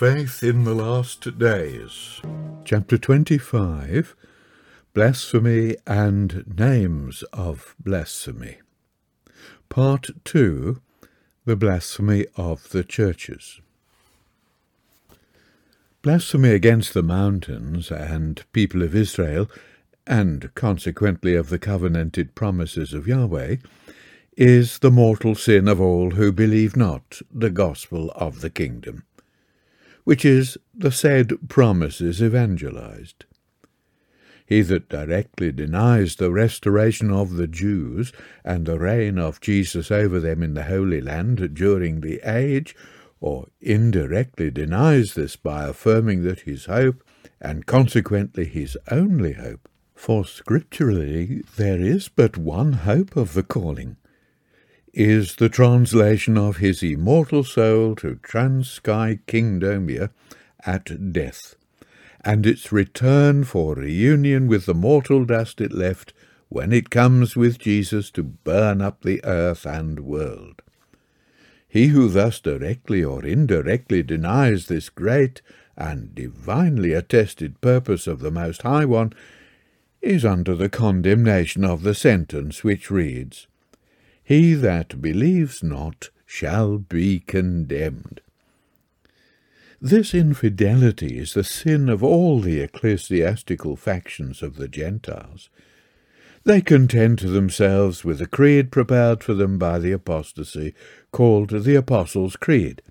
Faith in the Last Days. Chapter 25 Blasphemy and Names of Blasphemy. Part 2 The Blasphemy of the Churches. Blasphemy against the mountains and people of Israel, and consequently of the covenanted promises of Yahweh, is the mortal sin of all who believe not the gospel of the kingdom, which is the said promises evangelized. He that directly denies the restoration of the Jews and the reign of Jesus over them in the Holy Land during the age, or indirectly denies this by affirming that his hope, and consequently his only hope, for scripturally there is but one hope of the calling, is the translation of his immortal soul to Transkei Kingdomia at death, and its return for reunion with the mortal dust it left when it comes with Jesus to burn up the earth and world. He who thus directly or indirectly denies this great and divinely attested purpose of the Most High One is under the condemnation of the sentence which reads, he that believes not shall be condemned. This infidelity is the sin of all the ecclesiastical factions of the Gentiles. They contend to themselves with a creed prepared for them by the apostasy, called the Apostles' Creed,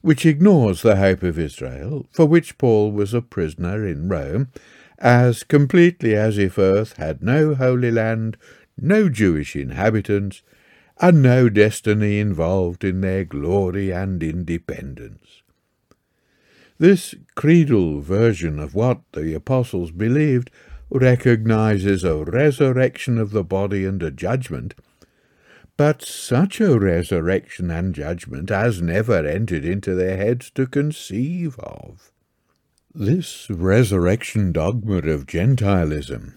which ignores the hope of Israel, for which Paul was a prisoner in Rome, as completely as if earth had no holy land, no Jewish inhabitants, and no destiny involved in their glory and independence. This creedal version of what the apostles believed recognizes a resurrection of the body and a judgment, but such a resurrection and judgment has never entered into their heads to conceive of. This resurrection dogma of Gentilism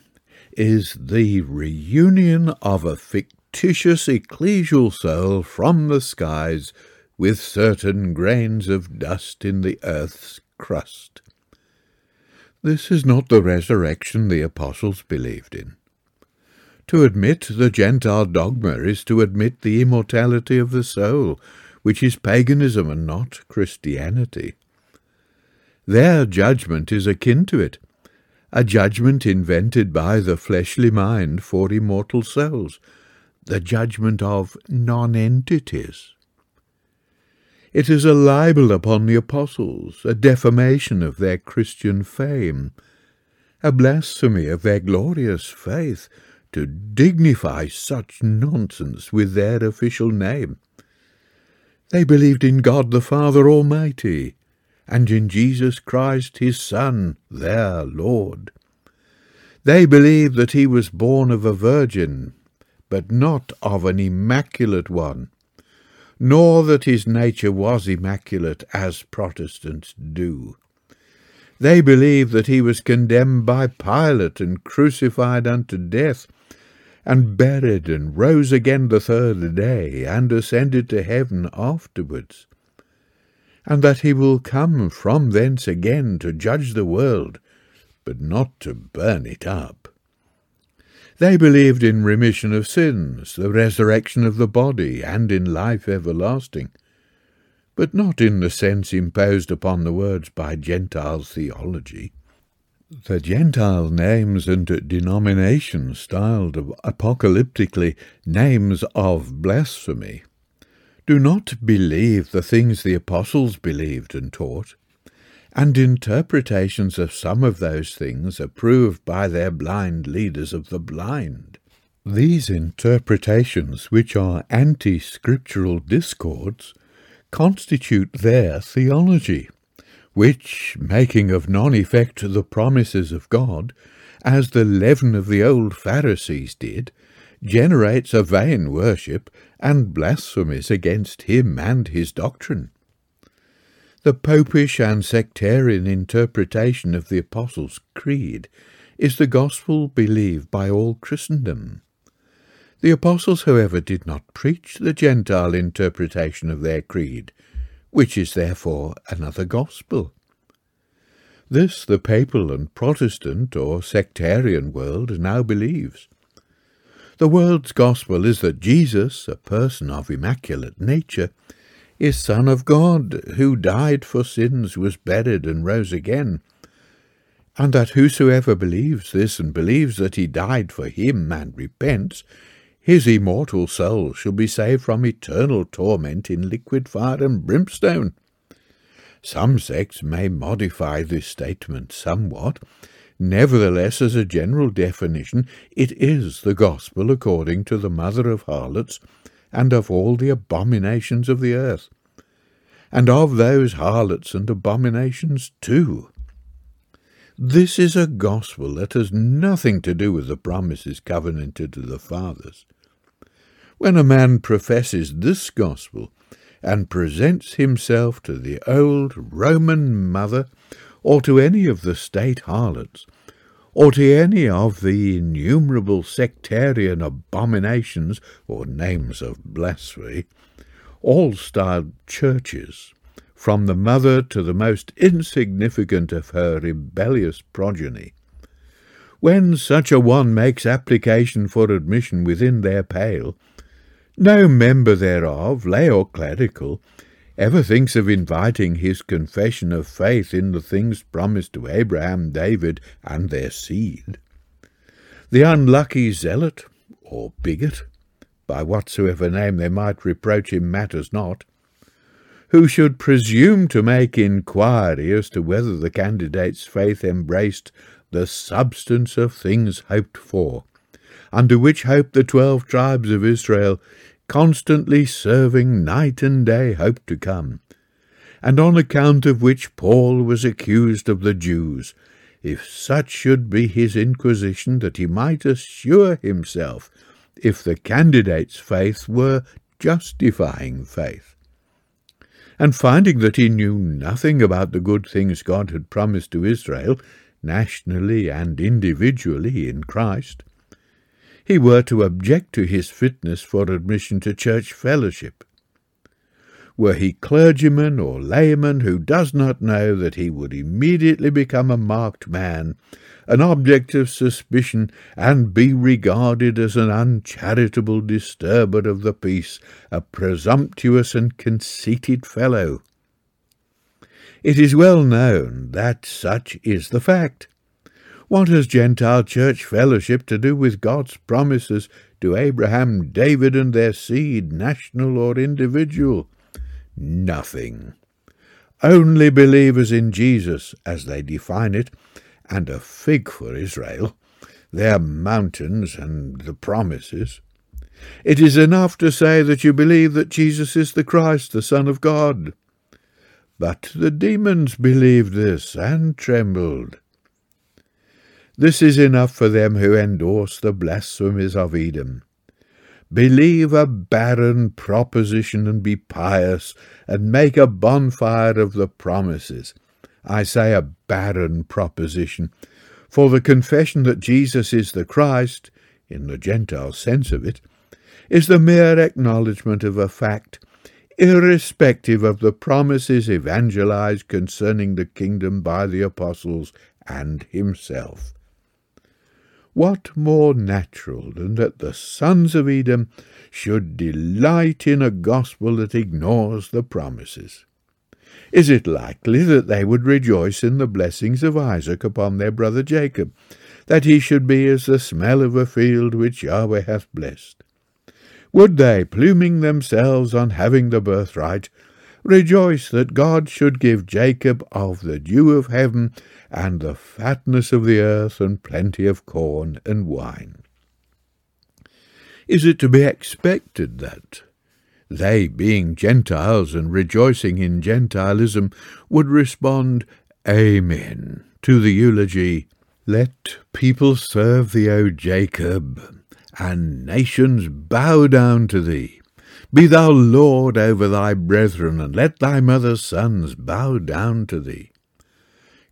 is the reunion of a fictitious fictitious ecclesial soul from the skies with certain grains of dust in the earth's crust. This is not the resurrection the apostles believed in. To admit the Gentile dogma is to admit the immortality of the soul, which is paganism and not Christianity. Their judgment is akin to it, a judgment invented by the fleshly mind for immortal souls, the judgment of nonentities. It is a libel upon the apostles, a defamation of their Christian fame, a blasphemy of their glorious faith to dignify such nonsense with their official name. They believed in God the Father Almighty, and in Jesus Christ his Son, their Lord. They believed that he was born of a virgin, but not of an immaculate one, nor that his nature was immaculate as Protestants do. They believe that he was condemned by Pilate and crucified unto death, and buried and rose again the third day, and ascended to heaven afterwards, and that he will come from thence again to judge the world, but not to burn it up. They believed in remission of sins, the resurrection of the body, and in life everlasting, but not in the sense imposed upon the words by Gentile theology. The Gentile names and denominations styled apocalyptically names of blasphemy do not believe the things the apostles believed and taught, and interpretations of some of those things approved by their blind leaders of the blind. These interpretations, which are anti scriptural discords, constitute their theology, which, making of none effect the promises of God, as the leaven of the old Pharisees did, generates a vain worship and blasphemies against him and his doctrine. The popish and sectarian interpretation of the Apostles' Creed is the gospel believed by all Christendom. The Apostles, however, did not preach the Gentile interpretation of their creed, which is therefore another gospel. This the papal and Protestant or sectarian world now believes. The world's gospel is that Jesus, a person of immaculate nature, is Son of God, who died for sins, was buried, and rose again, and that whosoever believes this and believes that he died for him and repents, his immortal soul shall be saved from eternal torment in liquid fire and brimstone. Some sects may modify this statement somewhat, Nevertheless, as a general definition, it is the gospel according to the mother of harlots and of all the abominations of the earth, and of those harlots and abominations too. This is a gospel that has nothing to do with the promises covenanted to the fathers. When a man professes this gospel and presents himself to the old Roman mother or to any of the state harlots, or to any of the innumerable sectarian abominations or names of blasphemy, all styled churches, from the mother to the most insignificant of her rebellious progeny. When such a one makes application for admission within their pale, no member thereof, lay or clerical, ever thinks of inviting his confession of faith in the things promised to Abraham, David, and their seed. The unlucky zealot, or bigot, by whatsoever name they might reproach him matters not, who should presume to make inquiry as to whether the candidate's faith embraced the substance of things hoped for, under which hope the twelve tribes of Israel constantly serving night and day, hoped to come, and on account of which Paul was accused of the Jews, if such should be his inquisition that he might assure himself if the candidate's faith were justifying faith. And finding that he knew nothing about the good things God had promised to Israel, nationally and individually in Christ, he were to object to his fitness for admission to church fellowship. Were he clergyman or layman who does not know that he would immediately become a marked man, an object of suspicion, and be regarded as an uncharitable disturber of the peace, a presumptuous and conceited fellow. It is well known that such is the fact. What has Gentile church fellowship to do with God's promises to Abraham, David, and their seed, national or individual? Nothing. Only believers in Jesus, as they define it, and a fig for Israel, their mountains and the promises. It is enough to say that you believe that Jesus is the Christ, the Son of God. But the demons believed this and trembled. This is enough for them who endorse the blasphemies of Edom. Believe a barren proposition and be pious, and make a bonfire of the promises. I say a barren proposition, for the confession that Jesus is the Christ, in the Gentile sense of it, is the mere acknowledgment of a fact, irrespective of the promises evangelized concerning the kingdom by the apostles and himself. What more natural than that the sons of Edom should delight in a gospel that ignores the promises? Is it likely that they would rejoice in the blessings of Isaac upon their brother Jacob, that he should be as the smell of a field which Yahweh hath blessed? Would they, pluming themselves on having the birthright, rejoice that God should give Jacob of the dew of heaven and the fatness of the earth and plenty of corn and wine. Is it to be expected that they, being Gentiles and rejoicing in Gentilism, would respond, Amen, to the eulogy, Let people serve thee, O Jacob, and nations bow down to thee. Be thou Lord over thy brethren, and let thy mother's sons bow down to thee.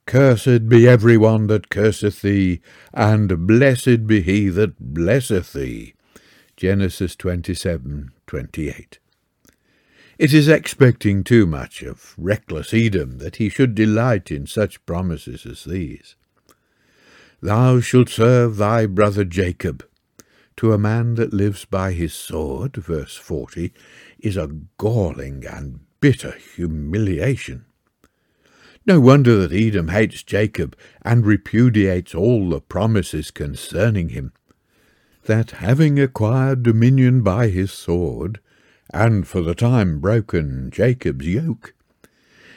Cursed be every one that curseth thee, and blessed be he that blesseth thee. Genesis twenty-seven twenty-eight. It is expecting too much of reckless Edom that he should delight in such promises as these. Thou shalt serve thy brother Jacob. To a man that lives by his sword, verse 40, is a galling and bitter humiliation. No wonder that Edom hates Jacob and repudiates all the promises concerning him. That having acquired dominion by his sword, and for the time broken Jacob's yoke,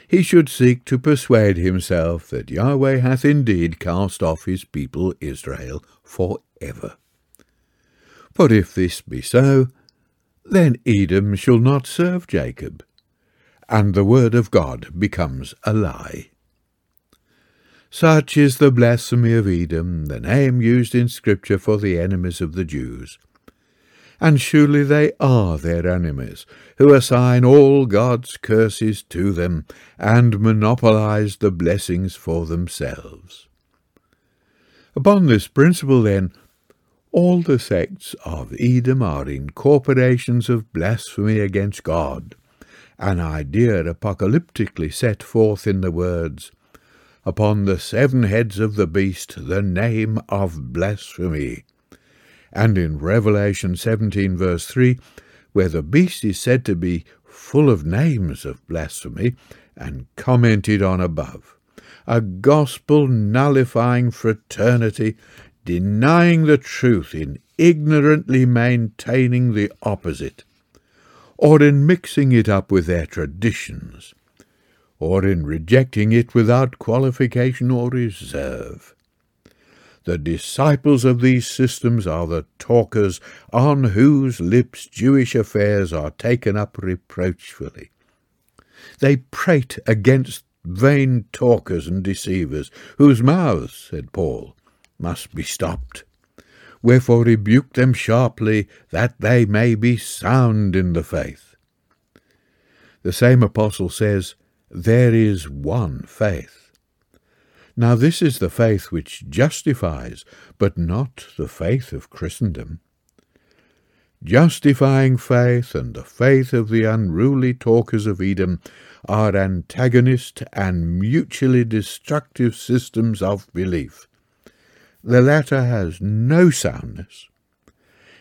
he should seek to persuade himself that Yahweh hath indeed cast off his people Israel for ever. For if this be so, then Edom shall not serve Jacob, and the word of God becomes a lie. Such is the blasphemy of Edom, the name used in Scripture for the enemies of the Jews and surely they are their enemies, who assign all God's curses to them and monopolize the blessings for themselves. Upon this principle, then, all the sects of Edom are incorporations of blasphemy against God, an idea apocalyptically set forth in the words, Upon the seven heads of the beast the name of blasphemy, and in Revelation 17, verse 3, where the beast is said to be full of names of blasphemy and commented on above. A gospel nullifying fraternity, denying the truth in ignorantly maintaining the opposite, or in mixing it up with their traditions, or in rejecting it without qualification or reserve. The disciples of these systems are the talkers on whose lips Jewish affairs are taken up reproachfully. They prate against vain talkers and deceivers, whose mouths, said Paul, must be stopped. Wherefore rebuke them sharply, that they may be sound in the faith. The same apostle says, There is one faith. Now this is the faith which justifies, but not the faith of Christendom. Justifying faith and the faith of the unruly talkers of Edom are antagonist and mutually destructive systems of belief. The latter has no soundness,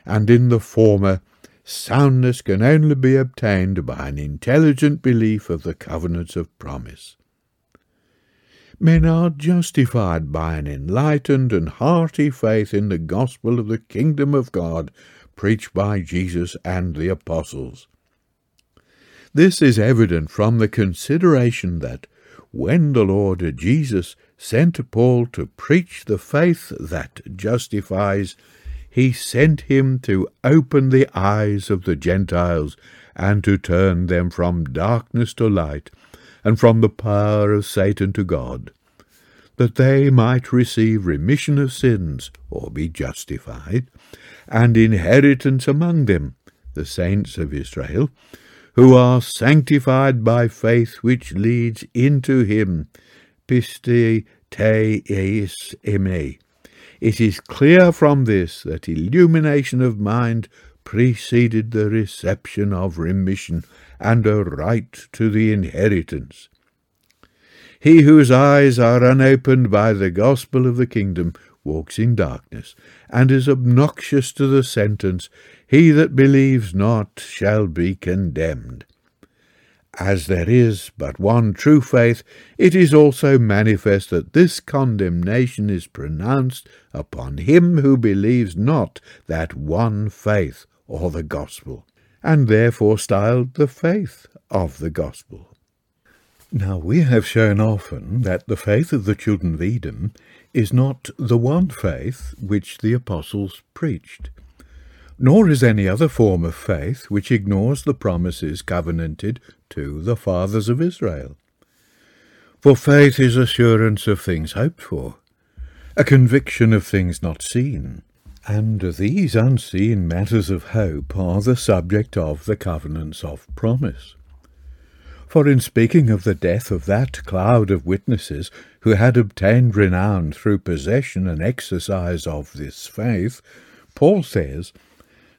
and in the former, soundness can only be obtained by an intelligent belief of the covenants of promise men are justified by an enlightened and hearty faith in the gospel of the kingdom of God preached by Jesus and the apostles. This is evident from the consideration that when the Lord Jesus sent Paul to preach the faith that justifies, he sent him to open the eyes of the Gentiles and to turn them from darkness to light and from the power of Satan to God, that they might receive remission of sins, or be justified, and inheritance among them, the saints of Israel, who are sanctified by faith which leads into him. Piste te eis eme. It is clear from this that illumination of mind preceded the reception of remission and a right to the inheritance. He whose eyes are unopened by the gospel of the kingdom walks in darkness, and is obnoxious to the sentence, He that believes not shall be condemned. As there is but one true faith, it is also manifest that this condemnation is pronounced upon him who believes not that one faith or the gospel and therefore styled the faith of the gospel. Now, we have shown often that the faith of the children of Edom is not the one faith which the apostles preached, nor is any other form of faith which ignores the promises covenanted to the fathers of Israel. For faith is assurance of things hoped for, a conviction of things not seen, and these unseen matters of hope are the subject of the covenants of promise. For in speaking of the death of that cloud of witnesses who had obtained renown through possession and exercise of this faith, Paul says,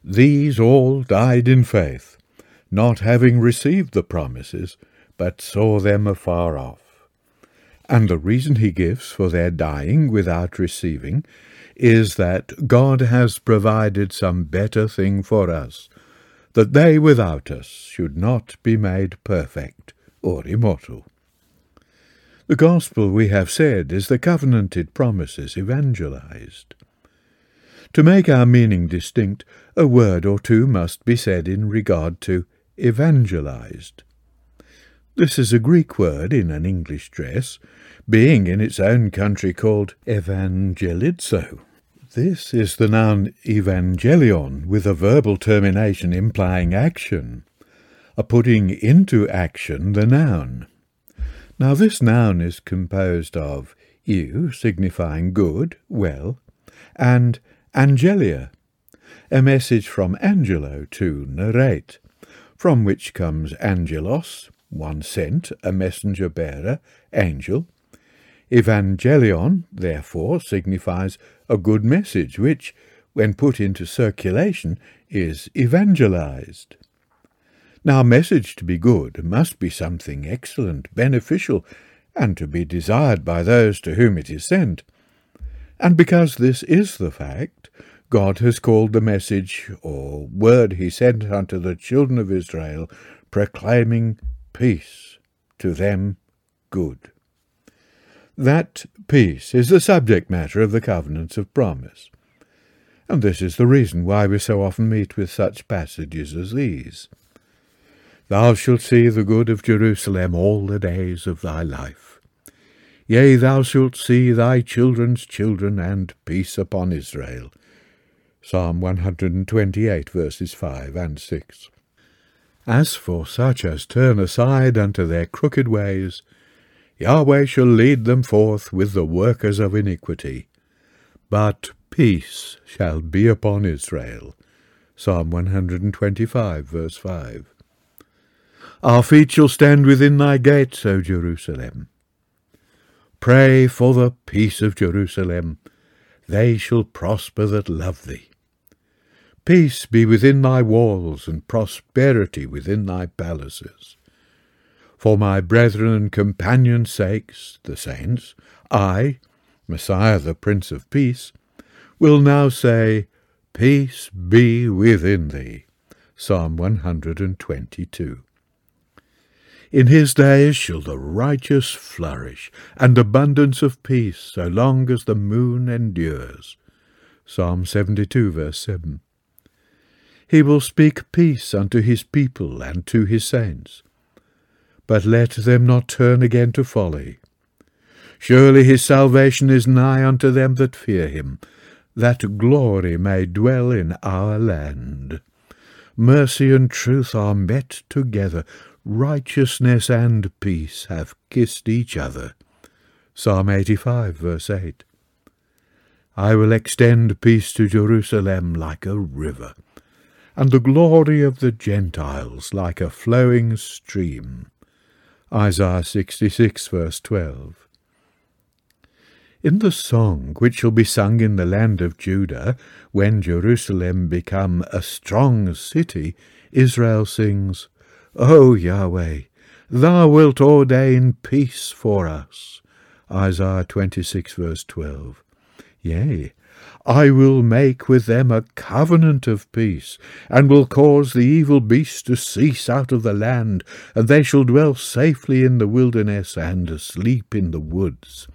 These all died in faith, not having received the promises, but saw them afar off. And the reason he gives for their dying without receiving is that God has provided some better thing for us, that they without us should not be made perfect or immortal. The gospel, we have said, is the covenanted promises evangelized. To make our meaning distinct, a word or two must be said in regard to evangelized. This is a Greek word in an English dress, being in its own country called evangelizo. This is the noun evangelion with a verbal termination implying action, a putting into action the noun. Now this noun is composed of eu, signifying good, well, and angelia, a message from angello to narrate, from which comes angelos, one sent, a messenger bearer, angel. Evangelion, therefore, signifies a good message which, when put into circulation, is evangelized. Now, a message to be good must be something excellent, beneficial, and to be desired by those to whom it is sent. And because this is the fact, God has called the message or word he sent unto the children of Israel, proclaiming peace to them good. That peace is the subject matter of the covenants of promise. And this is the reason why we so often meet with such passages as these. Thou shalt see the good of Jerusalem all the days of thy life. Yea, thou shalt see thy children's children, and peace upon Israel. Psalm 128, verses 5 and 6. As for such as turn aside unto their crooked ways, Yahweh shall lead them forth with the workers of iniquity. But peace shall be upon Israel. Psalm 125, verse 5. Our feet shall stand within thy gates, O Jerusalem. Pray for the peace of Jerusalem. They shall prosper that love thee. Peace be within thy walls, and prosperity within thy palaces. For my brethren and companions' sakes, the saints, I, Messiah the Prince of Peace, will now say, Peace be within thee. Psalm 122. In his days shall the righteous flourish, and abundance of peace, so long as the moon endures. Psalm 72, verse 7. He will speak peace unto his people and to his saints. But let them not turn again to folly. Surely his salvation is nigh unto them that fear him, that glory may dwell in our land. Mercy and truth are met together, righteousness and peace have kissed each other. Psalm 85, verse 8. I will extend peace to Jerusalem like a river, and the glory of the Gentiles like a flowing stream. Isaiah 66, verse 12. In the song which shall be sung in the land of Judah, when Jerusalem become a strong city, Israel sings, O Yahweh, thou wilt ordain peace for us. Isaiah 26, verse 12. Yea, I will make with them a covenant of peace, and will cause the evil beast to cease out of the land, and they shall dwell safely in the wilderness, and sleep in the woods.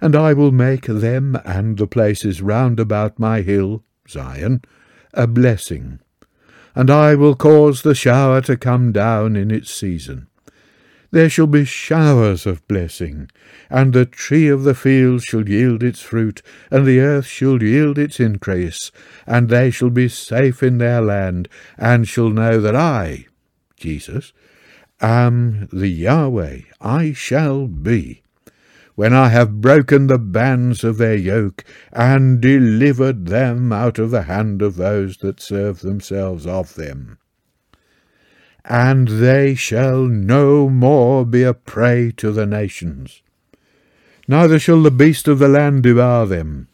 And I will make them and the places round about my hill, Zion, a blessing, and I will cause the shower to come down in its season. There shall be showers of blessing, and the tree of the field shall yield its fruit, and the earth shall yield its increase, and they shall be safe in their land, and shall know that I, Jesus, am the Yahweh, I shall be when I have broken the bands of their yoke, and delivered them out of the hand of those that serve themselves of them. And they shall no more be a prey to the nations, neither shall the beast of the land devour them.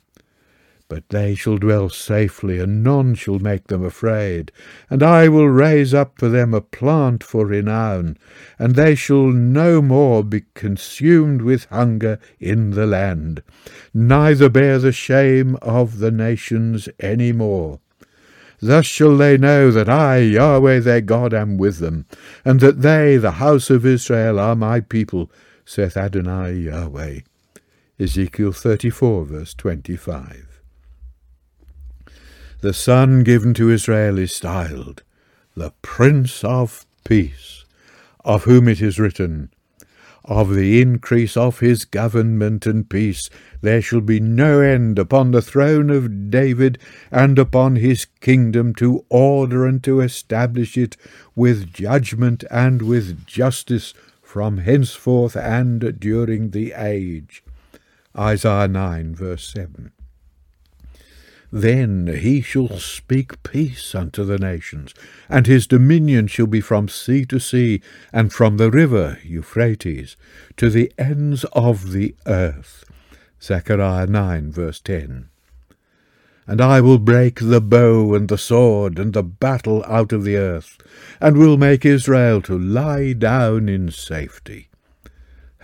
but they shall dwell safely, and none shall make them afraid. And I will raise up for them a plant for renown, and they shall no more be consumed with hunger in the land, neither bear the shame of the nations any more. Thus shall they know that I, Yahweh their God, am with them, and that they, the house of Israel, are my people, saith Adonai Yahweh. Ezekiel 34, verse 25. The Son given to Israel is styled the Prince of Peace, of whom it is written, Of the increase of his government and peace there shall be no end upon the throne of David and upon his kingdom to order and to establish it with judgment and with justice from henceforth and during the age. Isaiah 9, verse 7. Then he shall speak peace unto the nations, and his dominion shall be from sea to sea, and from the river Euphrates to the ends of the earth. Zechariah 9, verse 10. And I will break the bow and the sword and the battle out of the earth, and will make Israel to lie down in safety.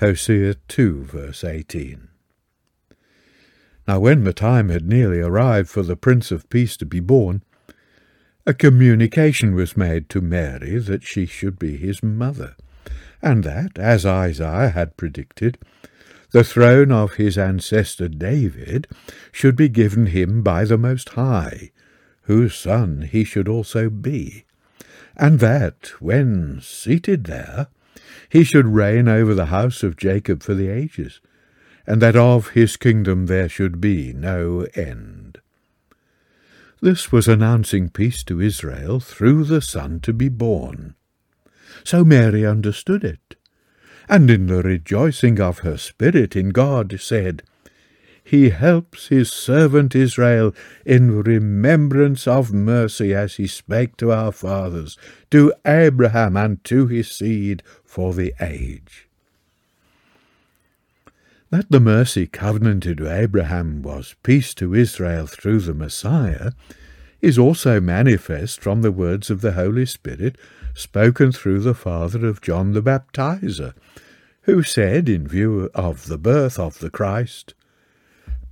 Hosea 2, verse 18. Now when the time had nearly arrived for the Prince of Peace to be born, a communication was made to Mary that she should be his mother, and that, as Isaiah had predicted, the throne of his ancestor David should be given him by the Most High, whose son he should also be, and that, when seated there, he should reign over the house of Jacob for the ages, and that of his kingdom there should be no end. This was announcing peace to Israel through the Son to be born. So Mary understood it, and in the rejoicing of her spirit in God said, He helps his servant Israel in remembrance of mercy as he spake to our fathers, to Abraham and to his seed for the age. That the mercy covenanted to Abraham was peace to Israel through the Messiah is also manifest from the words of the Holy Spirit spoken through the father of John the Baptizer, who said, in view of the birth of the Christ,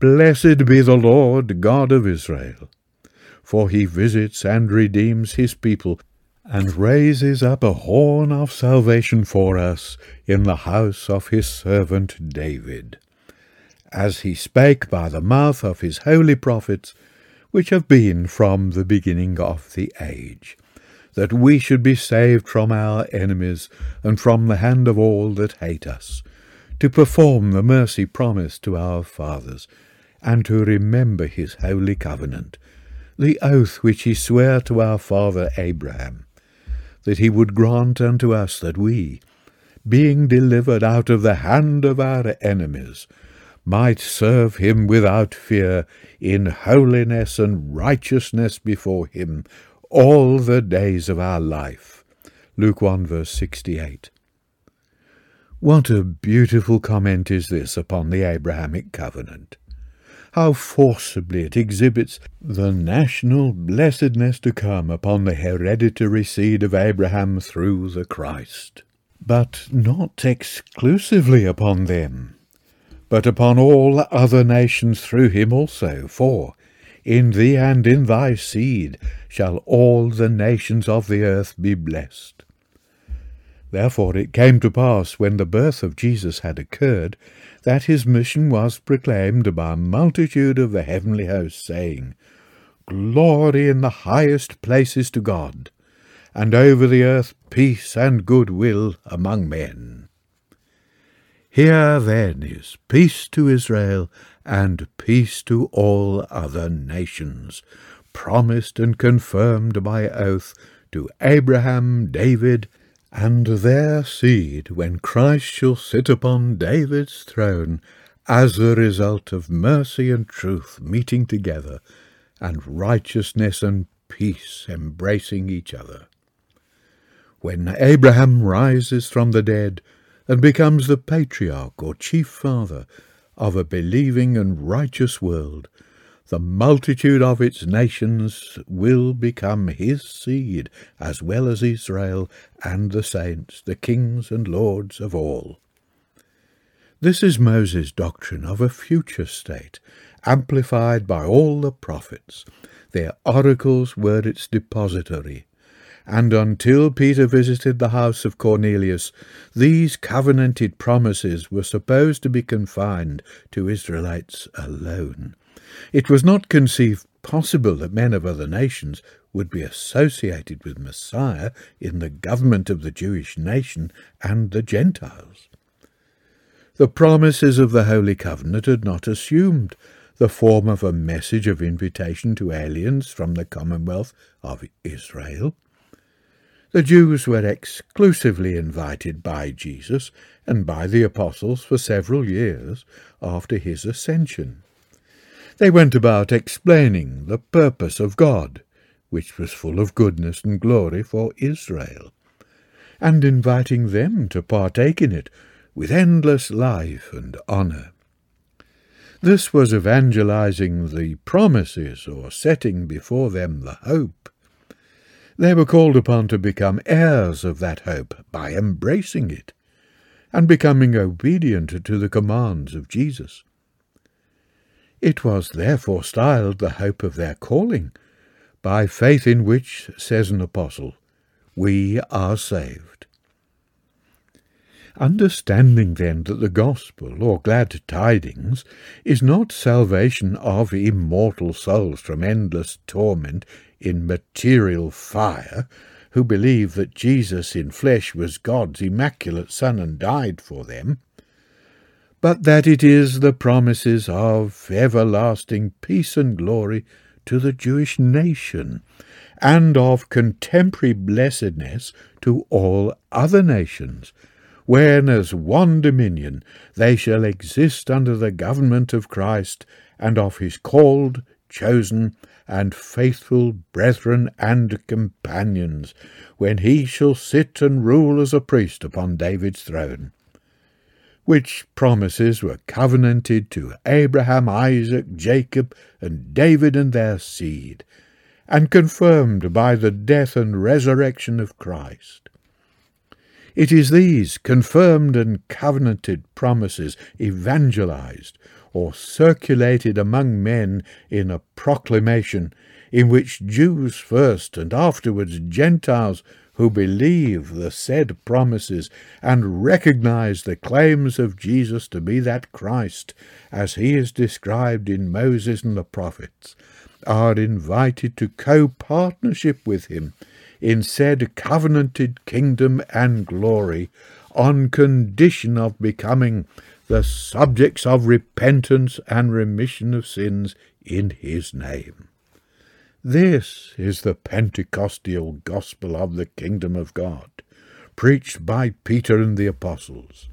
Blessed be the Lord God of Israel, for he visits and redeems his people and raises up a horn of salvation for us in the house of his servant David, as he spake by the mouth of his holy prophets, which have been from the beginning of the age, that we should be saved from our enemies and from the hand of all that hate us, to perform the mercy promised to our fathers, and to remember his holy covenant, the oath which he sware to our father Abraham that he would grant unto us that we, being delivered out of the hand of our enemies, might serve him without fear in holiness and righteousness before him all the days of our life. Luke 1 verse 68. What a beautiful comment is this upon the Abrahamic covenant! How forcibly it exhibits the national blessedness to come upon the hereditary seed of Abraham through the Christ. But not exclusively upon them, but upon all other nations through him also, for in thee and in thy seed shall all the nations of the earth be blessed. Therefore it came to pass, when the birth of Jesus had occurred, that his mission was proclaimed by a multitude of the heavenly host, saying, Glory in the highest places to God, and over the earth peace and good will among men. Here then is peace to Israel and peace to all other nations, promised and confirmed by oath to Abraham, David, and their seed when Christ shall sit upon David's throne as the result of mercy and truth meeting together, and righteousness and peace embracing each other. When Abraham rises from the dead and becomes the patriarch or chief father of a believing and righteous world, the multitude of its nations will become his seed, as well as Israel and the saints, the kings and lords of all. This is Moses' doctrine of a future state, amplified by all the prophets. Their oracles were its depository, and until Peter visited the house of Cornelius, these covenanted promises were supposed to be confined to Israelites alone. It was not conceived possible that men of other nations would be associated with Messiah in the government of the Jewish nation and the Gentiles. The promises of the Holy Covenant had not assumed the form of a message of invitation to aliens from the commonwealth of Israel. The Jews were exclusively invited by Jesus and by the apostles for several years after his ascension. They went about explaining the purpose of God, which was full of goodness and glory for Israel, and inviting them to partake in it with endless life and honour. This was evangelizing the promises or setting before them the hope. They were called upon to become heirs of that hope by embracing it and becoming obedient to the commands of Jesus. It was therefore styled the hope of their calling, by faith in which, says an apostle, we are saved. Understanding then that the gospel, or glad tidings, is not salvation of immortal souls from endless torment in material fire, who believe that Jesus in flesh was God's immaculate Son and died for them, but that it is the promises of everlasting peace and glory to the Jewish nation, and of contemporary blessedness to all other nations, when as one dominion they shall exist under the government of Christ and of his called, chosen, and faithful brethren and companions, when he shall sit and rule as a priest upon David's throne which promises were covenanted to Abraham, Isaac, Jacob, and David and their seed, and confirmed by the death and resurrection of Christ. It is these confirmed and covenanted promises evangelized or circulated among men in a proclamation in which Jews first and afterwards Gentiles who believe the said promises and recognize the claims of Jesus to be that Christ, as he is described in Moses and the prophets, are invited to co-partnership with him in said covenanted kingdom and glory on condition of becoming the subjects of repentance and remission of sins in his name. This is the Pentecostal gospel of the kingdom of God, preached by Peter and the apostles.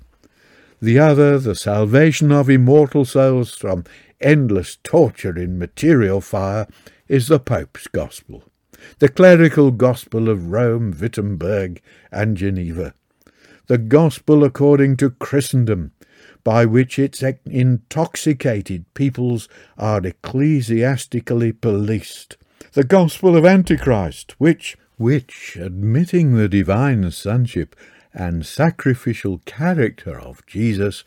The other, the salvation of immortal souls from endless torture in material fire, is the Pope's gospel, the clerical gospel of Rome, Wittenberg, and Geneva, the gospel according to Christendom, by which its intoxicated peoples are ecclesiastically policed the gospel of Antichrist, which, which, admitting the divine sonship and sacrificial character of Jesus,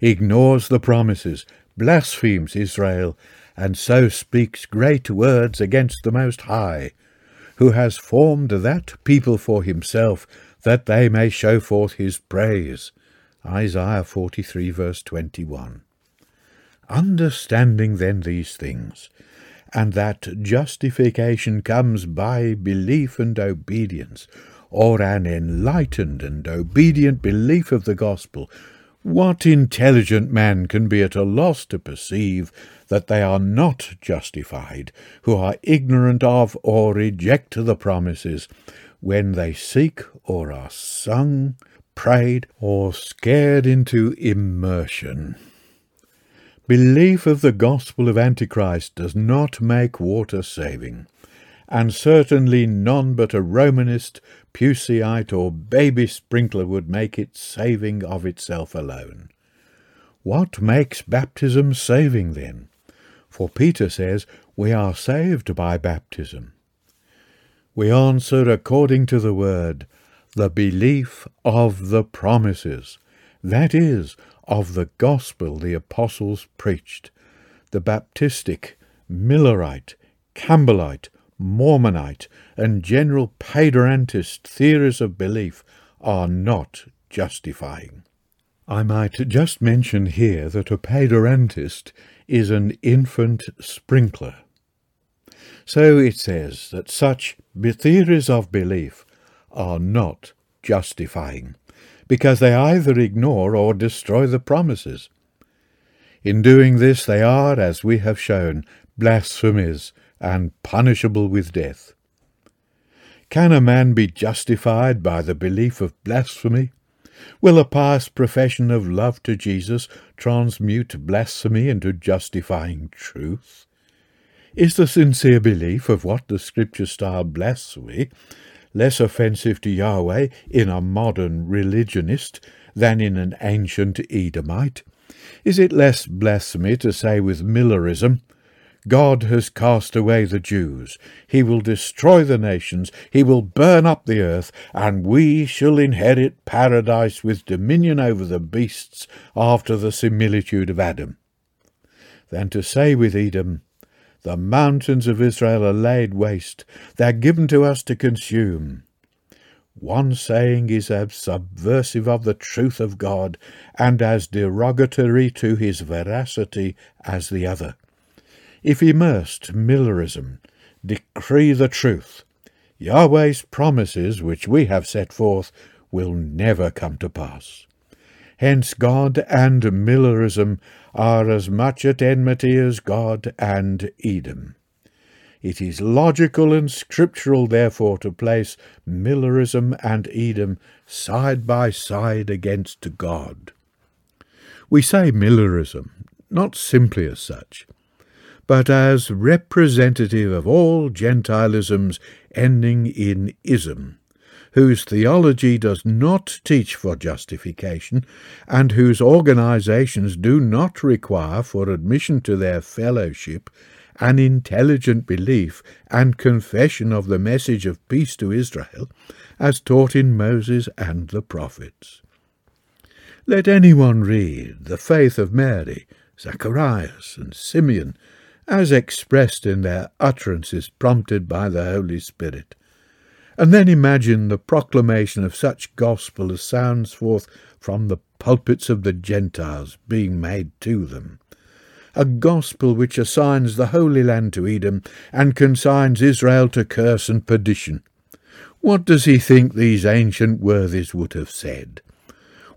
ignores the promises, blasphemes Israel, and so speaks great words against the Most High, who has formed that people for himself, that they may show forth his praise. Isaiah 43, verse 21. Understanding then these things, and that justification comes by belief and obedience, or an enlightened and obedient belief of the gospel, what intelligent man can be at a loss to perceive that they are not justified, who are ignorant of or reject the promises, when they seek or are sung, prayed, or scared into immersion? Belief of the gospel of Antichrist does not make water saving, and certainly none but a Romanist, Puseyite, or baby sprinkler would make it saving of itself alone. What makes baptism saving, then? For Peter says, We are saved by baptism. We answer according to the word, the belief of the promises, that is, of the gospel the apostles preached, the Baptistic, Millerite, Campbellite, Mormonite, and general Paedorantist theories of belief are not justifying. I might just mention here that a Paedorantist is an infant sprinkler. So it says that such theories of belief are not justifying, because they either ignore or destroy the promises. In doing this, they are, as we have shown, blasphemies and punishable with death. Can a man be justified by the belief of blasphemy? Will a pious profession of love to Jesus transmute blasphemy into justifying truth? Is the sincere belief of what the Scriptures style blasphemy less offensive to Yahweh in a modern religionist than in an ancient Edomite? Is it less blasphemy to say with Millerism, God has cast away the Jews. He will destroy the nations. He will burn up the earth, and we shall inherit paradise with dominion over the beasts after the similitude of Adam. Than to say with Edom, the mountains of Israel are laid waste, they are given to us to consume. One saying is as subversive of the truth of God and as derogatory to his veracity as the other. If immersed Millerism decree the truth, Yahweh's promises which we have set forth will never come to pass. Hence God and Millerism are as much at enmity as God and Edom. It is logical and scriptural, therefore, to place Millerism and Edom side by side against God. We say Millerism, not simply as such, but as representative of all Gentilisms ending in ism, whose theology does not teach for justification, and whose organizations do not require for admission to their fellowship an intelligent belief and confession of the message of peace to Israel, as taught in Moses and the prophets. Let anyone read the faith of Mary, Zacharias, and Simeon, as expressed in their utterances prompted by the Holy Spirit. And then imagine the proclamation of such gospel as sounds forth from the pulpits of the Gentiles being made to them. A gospel which assigns the Holy Land to Edom and consigns Israel to curse and perdition. What does he think these ancient worthies would have said?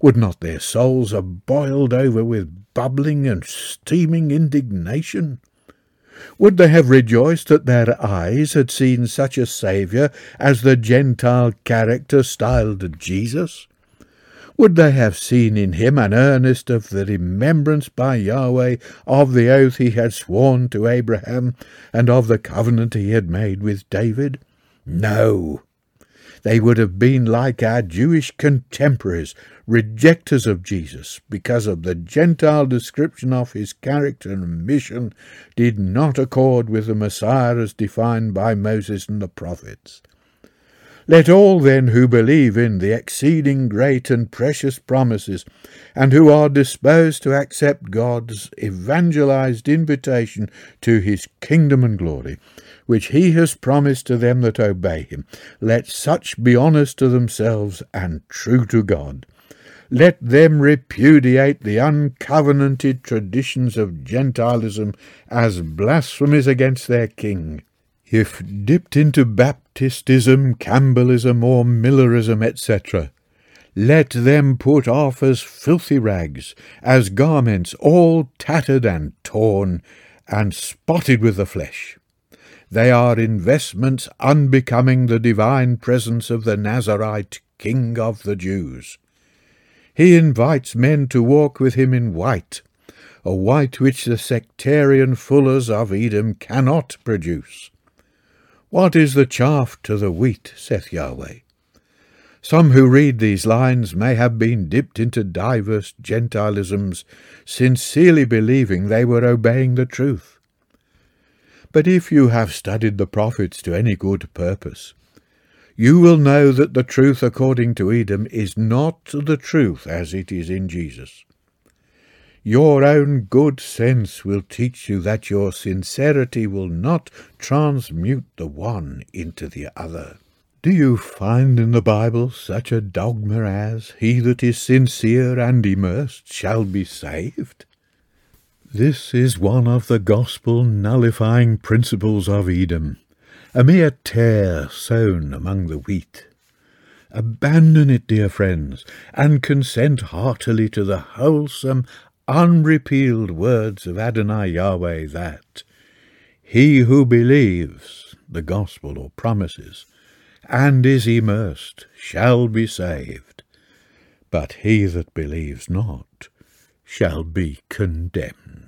Would not their souls have boiled over with bubbling and steaming indignation? Would they have rejoiced that their eyes had seen such a Saviour as the Gentile character styled Jesus? Would they have seen in him an earnest of the remembrance by Yahweh of the oath he had sworn to Abraham and of the covenant he had made with David? No. They would have been like our Jewish contemporaries, rejectors of Jesus, because of the Gentile description of his character and mission did not accord with the Messiah as defined by Moses and the prophets. Let all then who believe in the exceeding great and precious promises, and who are disposed to accept God's evangelized invitation to his kingdom and glory, which he has promised to them that obey him. Let such be honest to themselves and true to God. Let them repudiate the uncovenanted traditions of Gentilism as blasphemies against their King. If dipped into Baptistism, Campbellism, or Millerism, etc., let them put off as filthy rags, as garments all tattered and torn, and spotted with the flesh. They are investments unbecoming the divine presence of the Nazarite King of the Jews. He invites men to walk with him in white, a white which the sectarian fullers of Edom cannot produce. What is the chaff to the wheat, saith Yahweh? Some who read these lines may have been dipped into divers Gentilisms, sincerely believing they were obeying the truth. But if you have studied the prophets to any good purpose, you will know that the truth according to Edom is not the truth as it is in Jesus. Your own good sense will teach you that your sincerity will not transmute the one into the other. Do you find in the Bible such a dogma as, He that is sincere and immersed shall be saved? This is one of the gospel nullifying principles of Edom, a mere tare sown among the wheat. Abandon it, dear friends, and consent heartily to the wholesome, unrepealed words of Adonai Yahweh that he who believes the gospel or promises and is immersed shall be saved, but he that believes not shall be condemned.